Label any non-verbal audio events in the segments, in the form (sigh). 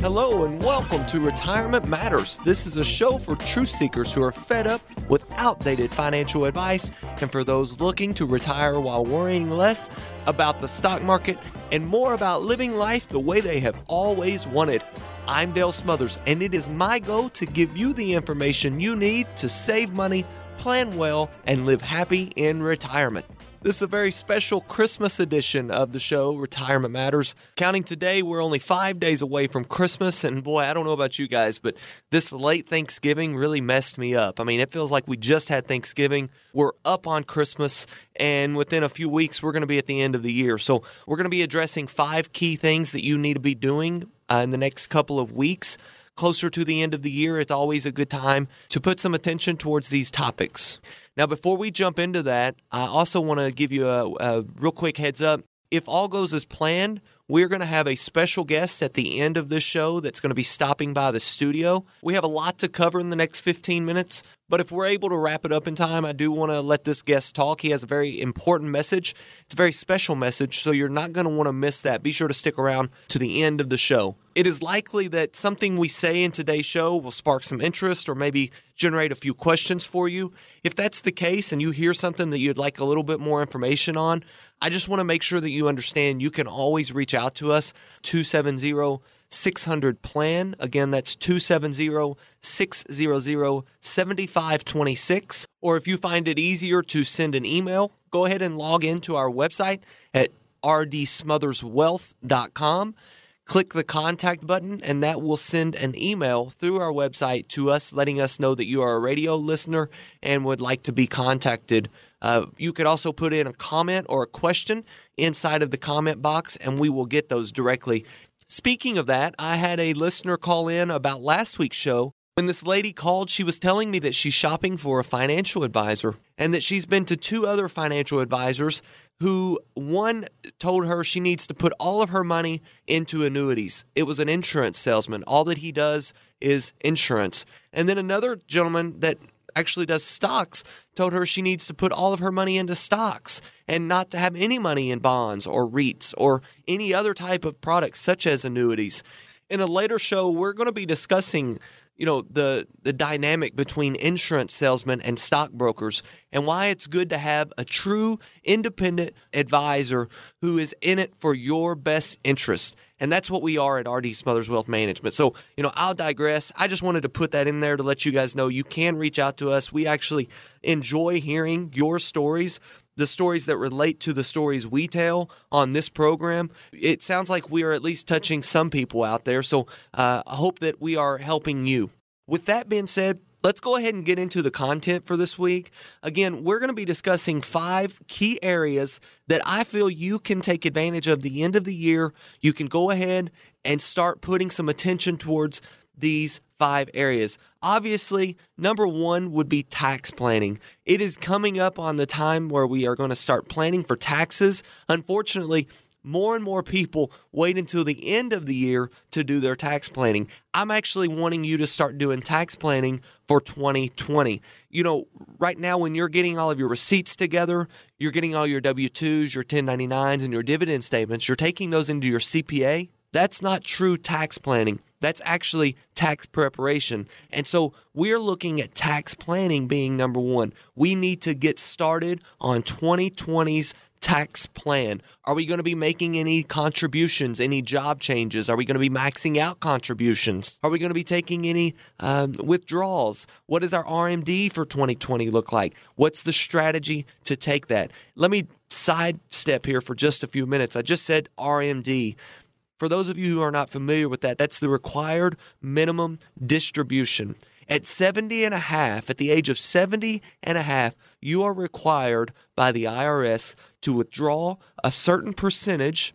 Hello and welcome to Retirement Matters. This is a show for truth seekers who are fed up with outdated financial advice and for those looking to retire while worrying less about the stock market and more about living life the way they have always wanted. I'm Dale Smothers, and it is my goal to give you the information you need to save money, plan well, and live happy in retirement. This is a very special Christmas edition of the show, Retirement Matters. Counting today, we're only five days away from Christmas, and boy, I don't know about you guys, but this late Thanksgiving really messed me up. I mean, it feels like we just had Thanksgiving, we're up on Christmas, and within a few weeks, we're going to be at the end of the year. So, we're going to be addressing five key things that you need to be doing uh, in the next couple of weeks closer to the end of the year, it's always a good time to put some attention towards these topics. Now, before we jump into that, I also want to give you a, a real quick heads up. If all goes as planned, we're going to have a special guest at the end of this show that's going to be stopping by the studio. We have a lot to cover in the next 15 minutes, but if we're able to wrap it up in time, I do want to let this guest talk. He has a very important message. It's a very special message, so you're not going to want to miss that. Be sure to stick around to the end of the show. It is likely that something we say in today's show will spark some interest or maybe generate a few questions for you. If that's the case and you hear something that you'd like a little bit more information on, I just want to make sure that you understand you can always reach out to us 270 600 plan. Again, that's 270 600 7526. Or if you find it easier to send an email, go ahead and log into our website at rdsmotherswealth.com. Click the contact button, and that will send an email through our website to us, letting us know that you are a radio listener and would like to be contacted uh, you could also put in a comment or a question inside of the comment box, and we will get those directly. Speaking of that, I had a listener call in about last week's show. When this lady called, she was telling me that she's shopping for a financial advisor and that she's been to two other financial advisors who one told her she needs to put all of her money into annuities. It was an insurance salesman. All that he does is insurance. And then another gentleman that actually does stocks told her she needs to put all of her money into stocks and not to have any money in bonds or REITs or any other type of products such as annuities. In a later show, we're going to be discussing you know the the dynamic between insurance salesmen and stockbrokers and why it's good to have a true independent advisor who is in it for your best interest and that's what we are at RD Smothers Wealth Management. So, you know, I'll digress. I just wanted to put that in there to let you guys know you can reach out to us. We actually enjoy hearing your stories the stories that relate to the stories we tell on this program. It sounds like we are at least touching some people out there. So uh, I hope that we are helping you. With that being said, let's go ahead and get into the content for this week. Again, we're going to be discussing five key areas that I feel you can take advantage of the end of the year. You can go ahead and start putting some attention towards these five areas. Obviously, number one would be tax planning. It is coming up on the time where we are going to start planning for taxes. Unfortunately, more and more people wait until the end of the year to do their tax planning. I'm actually wanting you to start doing tax planning for 2020. You know, right now, when you're getting all of your receipts together, you're getting all your W 2s, your 1099s, and your dividend statements, you're taking those into your CPA. That's not true tax planning. That's actually tax preparation. And so we're looking at tax planning being number one. We need to get started on 2020's tax plan? Are we going to be making any contributions, any job changes? Are we going to be maxing out contributions? Are we going to be taking any um, withdrawals? What does our RMD for 2020 look like? What's the strategy to take that? Let me sidestep here for just a few minutes. I just said RMD. For those of you who are not familiar with that, that's the required minimum distribution. At 70 and a half, at the age of 70 and a half, you are required by the IRS to withdraw a certain percentage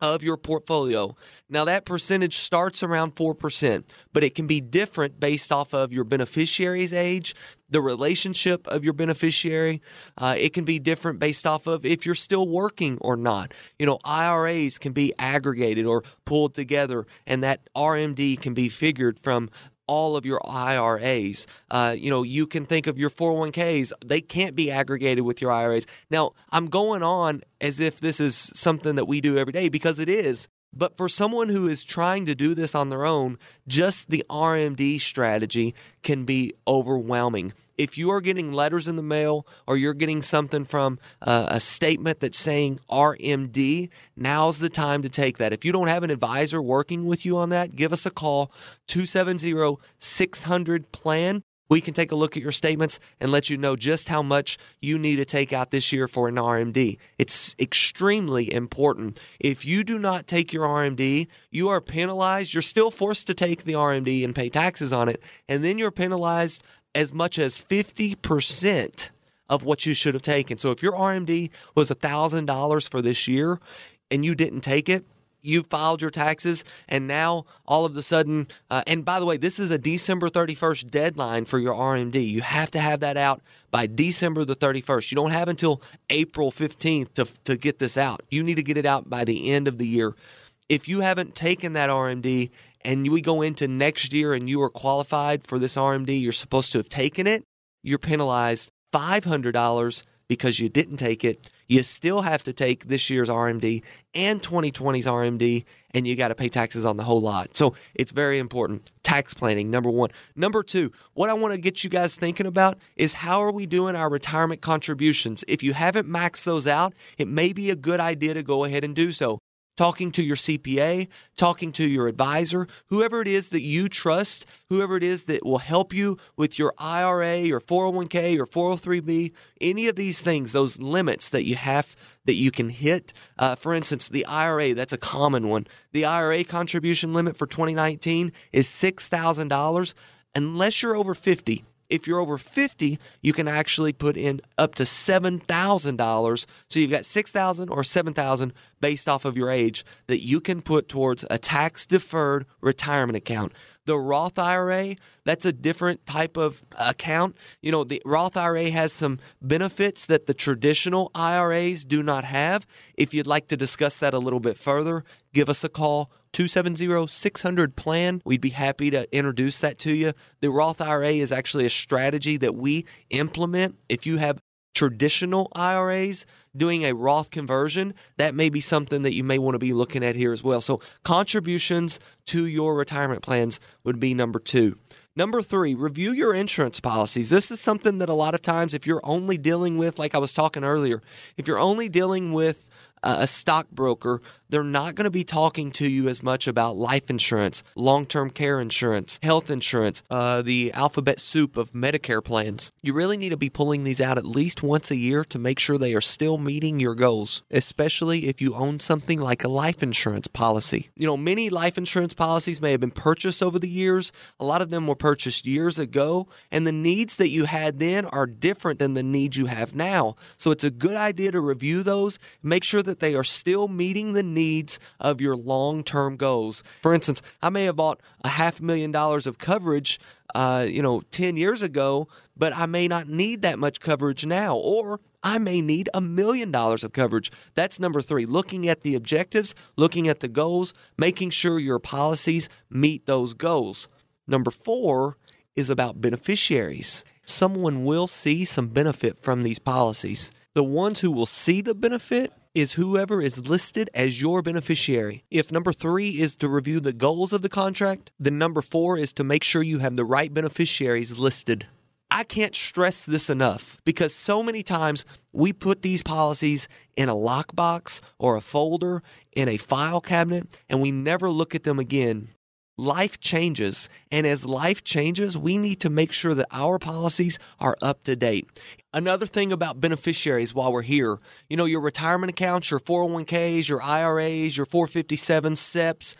of your portfolio. Now, that percentage starts around 4%, but it can be different based off of your beneficiary's age, the relationship of your beneficiary. Uh, it can be different based off of if you're still working or not. You know, IRAs can be aggregated or pulled together, and that RMD can be figured from all of your IRAs. Uh, you know, you can think of your 401ks, they can't be aggregated with your IRAs. Now, I'm going on as if this is something that we do every day because it is. But for someone who is trying to do this on their own, just the RMD strategy can be overwhelming if you are getting letters in the mail or you're getting something from uh, a statement that's saying RMD, now's the time to take that. If you don't have an advisor working with you on that, give us a call 270 600 plan. We can take a look at your statements and let you know just how much you need to take out this year for an RMD. It's extremely important. If you do not take your RMD, you are penalized. You're still forced to take the RMD and pay taxes on it, and then you're penalized as much as 50% of what you should have taken. So if your RMD was $1,000 for this year and you didn't take it, you filed your taxes and now all of a sudden uh, and by the way this is a december 31st deadline for your rmd you have to have that out by december the 31st you don't have until april 15th to, to get this out. You need to get it out by the end of the year. If you haven't taken that rmd and we go into next year and you are qualified for this RMD, you're supposed to have taken it, you're penalized $500 because you didn't take it. You still have to take this year's RMD and 2020's RMD, and you got to pay taxes on the whole lot. So it's very important. Tax planning, number one. Number two, what I want to get you guys thinking about is how are we doing our retirement contributions? If you haven't maxed those out, it may be a good idea to go ahead and do so talking to your CPA, talking to your advisor, whoever it is that you trust, whoever it is that will help you with your IRA, your 401k, your 403b, any of these things, those limits that you have that you can hit. Uh, for instance, the IRA, that's a common one. The IRA contribution limit for 2019 is $6,000 unless you're over 50 if you're over 50, you can actually put in up to $7,000. So you've got 6,000 or 7,000 based off of your age that you can put towards a tax deferred retirement account. The Roth IRA, that's a different type of account. You know, the Roth IRA has some benefits that the traditional IRAs do not have. If you'd like to discuss that a little bit further, give us a call 270 600 plan. We'd be happy to introduce that to you. The Roth IRA is actually a strategy that we implement. If you have traditional IRAs doing a Roth conversion, that may be something that you may want to be looking at here as well. So, contributions to your retirement plans would be number two. Number three, review your insurance policies. This is something that a lot of times, if you're only dealing with, like I was talking earlier, if you're only dealing with a stockbroker, they're not going to be talking to you as much about life insurance, long term care insurance, health insurance, uh, the alphabet soup of Medicare plans. You really need to be pulling these out at least once a year to make sure they are still meeting your goals, especially if you own something like a life insurance policy. You know, many life insurance policies may have been purchased over the years, a lot of them were purchased years ago, and the needs that you had then are different than the needs you have now. So it's a good idea to review those, make sure that they are still meeting the needs needs of your long term goals. For instance, I may have bought a half million dollars of coverage, uh, you know, 10 years ago, but I may not need that much coverage now. Or I may need a million dollars of coverage. That's number three. Looking at the objectives, looking at the goals, making sure your policies meet those goals. Number four is about beneficiaries. Someone will see some benefit from these policies. The ones who will see the benefit is whoever is listed as your beneficiary. If number three is to review the goals of the contract, then number four is to make sure you have the right beneficiaries listed. I can't stress this enough because so many times we put these policies in a lockbox or a folder in a file cabinet and we never look at them again. Life changes, and as life changes, we need to make sure that our policies are up to date. Another thing about beneficiaries while we're here, you know, your retirement accounts, your 401ks, your IRAs, your 457 SEPs,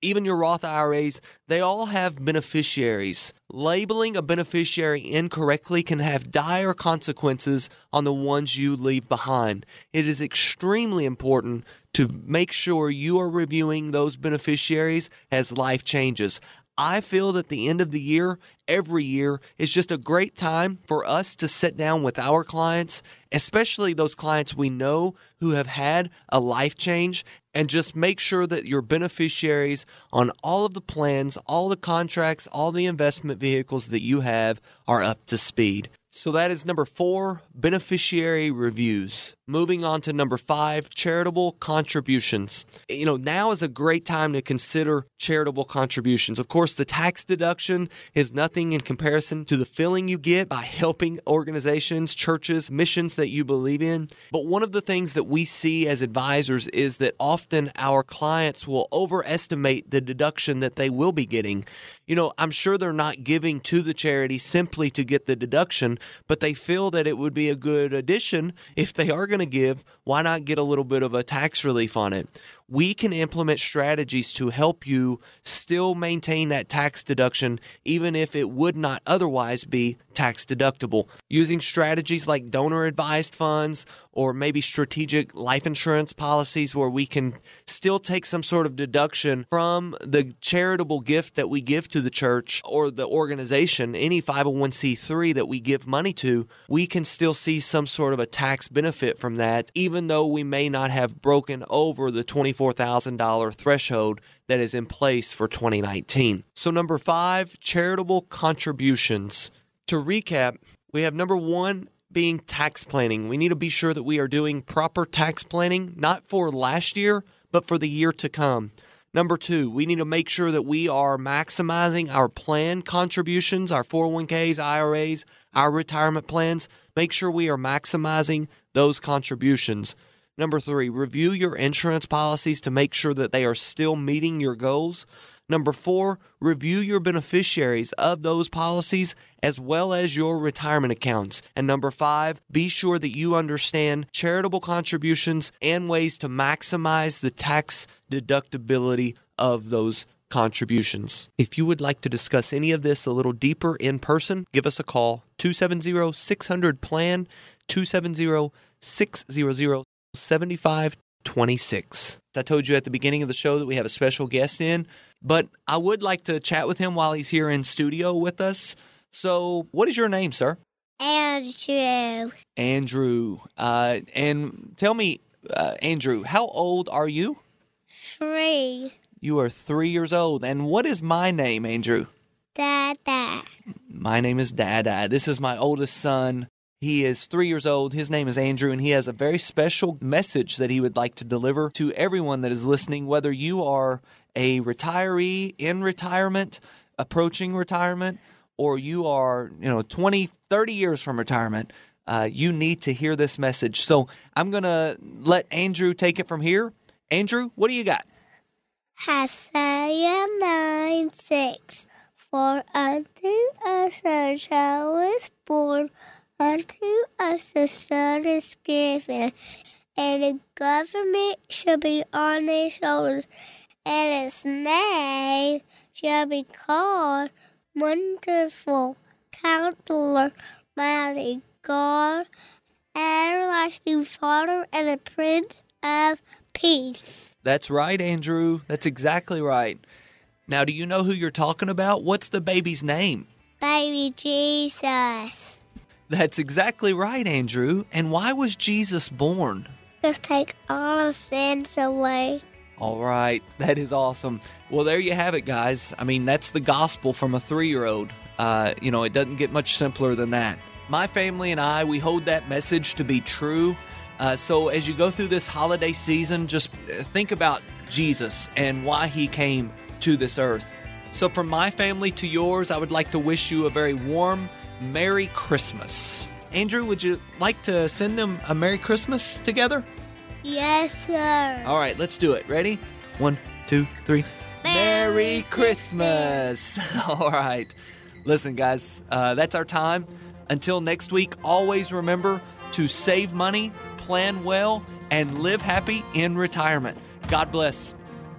even your Roth IRAs, they all have beneficiaries. Labeling a beneficiary incorrectly can have dire consequences on the ones you leave behind. It is extremely important to make sure you are reviewing those beneficiaries as life changes. I feel that the end of the year, every year, is just a great time for us to sit down with our clients, especially those clients we know who have had a life change, and just make sure that your beneficiaries on all of the plans, all the contracts, all the investment vehicles that you have are up to speed. So that is number four, beneficiary reviews. Moving on to number five, charitable contributions. You know, now is a great time to consider charitable contributions. Of course, the tax deduction is nothing in comparison to the feeling you get by helping organizations, churches, missions that you believe in. But one of the things that we see as advisors is that often our clients will overestimate the deduction that they will be getting. You know, I'm sure they're not giving to the charity simply to get the deduction, but they feel that it would be a good addition if they are going to give. Why not get a little bit of a tax relief on it? We can implement strategies to help you still maintain that tax deduction, even if it would not otherwise be tax deductible. Using strategies like donor advised funds or maybe strategic life insurance policies where we can still take some sort of deduction from the charitable gift that we give to the church or the organization, any 501c3 that we give money to, we can still see some sort of a tax benefit from that, even though we may not have broken over the 20 $24,000 threshold that is in place for 2019. So, number five, charitable contributions. To recap, we have number one being tax planning. We need to be sure that we are doing proper tax planning, not for last year, but for the year to come. Number two, we need to make sure that we are maximizing our plan contributions, our 401ks, IRAs, our retirement plans. Make sure we are maximizing those contributions. Number three, review your insurance policies to make sure that they are still meeting your goals. Number four, review your beneficiaries of those policies as well as your retirement accounts. And number five, be sure that you understand charitable contributions and ways to maximize the tax deductibility of those contributions. If you would like to discuss any of this a little deeper in person, give us a call 270 600 PLAN 270 600 7526. I told you at the beginning of the show that we have a special guest in, but I would like to chat with him while he's here in studio with us. So, what is your name, sir? Andrew. Andrew. Uh, and tell me, uh, Andrew, how old are you? Three. You are three years old. And what is my name, Andrew? Dada. My name is Dada. This is my oldest son. He is three years old. His name is Andrew, and he has a very special message that he would like to deliver to everyone that is listening, whether you are a retiree in retirement, approaching retirement, or you are, you know, 20, 30 years from retirement. Uh, you need to hear this message. So I'm going to let Andrew take it from here. Andrew, what do you got? Isaiah 9 6. For unto us a child is born Unto us a son is given, and the government shall be on his shoulders, and his name shall be called Wonderful Counselor, Mighty God, Everlasting Father, and the Prince of Peace. That's right, Andrew. That's exactly right. Now, do you know who you're talking about? What's the baby's name? Baby Jesus. That's exactly right, Andrew. And why was Jesus born? To take all sins away. All right, that is awesome. Well, there you have it, guys. I mean, that's the gospel from a three year old. Uh, you know, it doesn't get much simpler than that. My family and I, we hold that message to be true. Uh, so as you go through this holiday season, just think about Jesus and why he came to this earth. So, from my family to yours, I would like to wish you a very warm Merry Christmas. Andrew, would you like to send them a Merry Christmas together? Yes, sir. All right, let's do it. Ready? One, two, three. Merry, Merry Christmas. Christmas. (laughs) All right. Listen, guys, uh, that's our time. Until next week, always remember to save money, plan well, and live happy in retirement. God bless.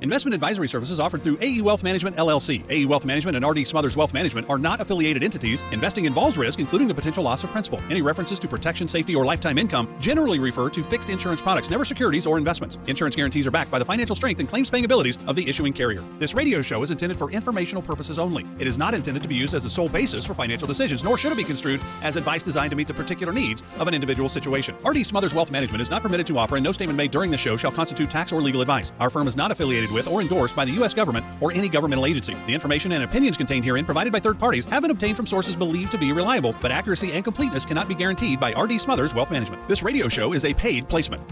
Investment advisory services offered through AE Wealth Management LLC. AE Wealth Management and RD Smothers Wealth Management are not affiliated entities. Investing involves risk, including the potential loss of principal. Any references to protection, safety, or lifetime income generally refer to fixed insurance products, never securities or investments. Insurance guarantees are backed by the financial strength and claims paying abilities of the issuing carrier. This radio show is intended for informational purposes only. It is not intended to be used as a sole basis for financial decisions, nor should it be construed as advice designed to meet the particular needs of an individual situation. RD Smothers Wealth Management is not permitted to offer, and no statement made during the show shall constitute tax or legal advice. Our firm is not affiliated with or endorsed by the U.S. government or any governmental agency. The information and opinions contained herein provided by third parties have been obtained from sources believed to be reliable, but accuracy and completeness cannot be guaranteed by RD Smothers Wealth Management. This radio show is a paid placement.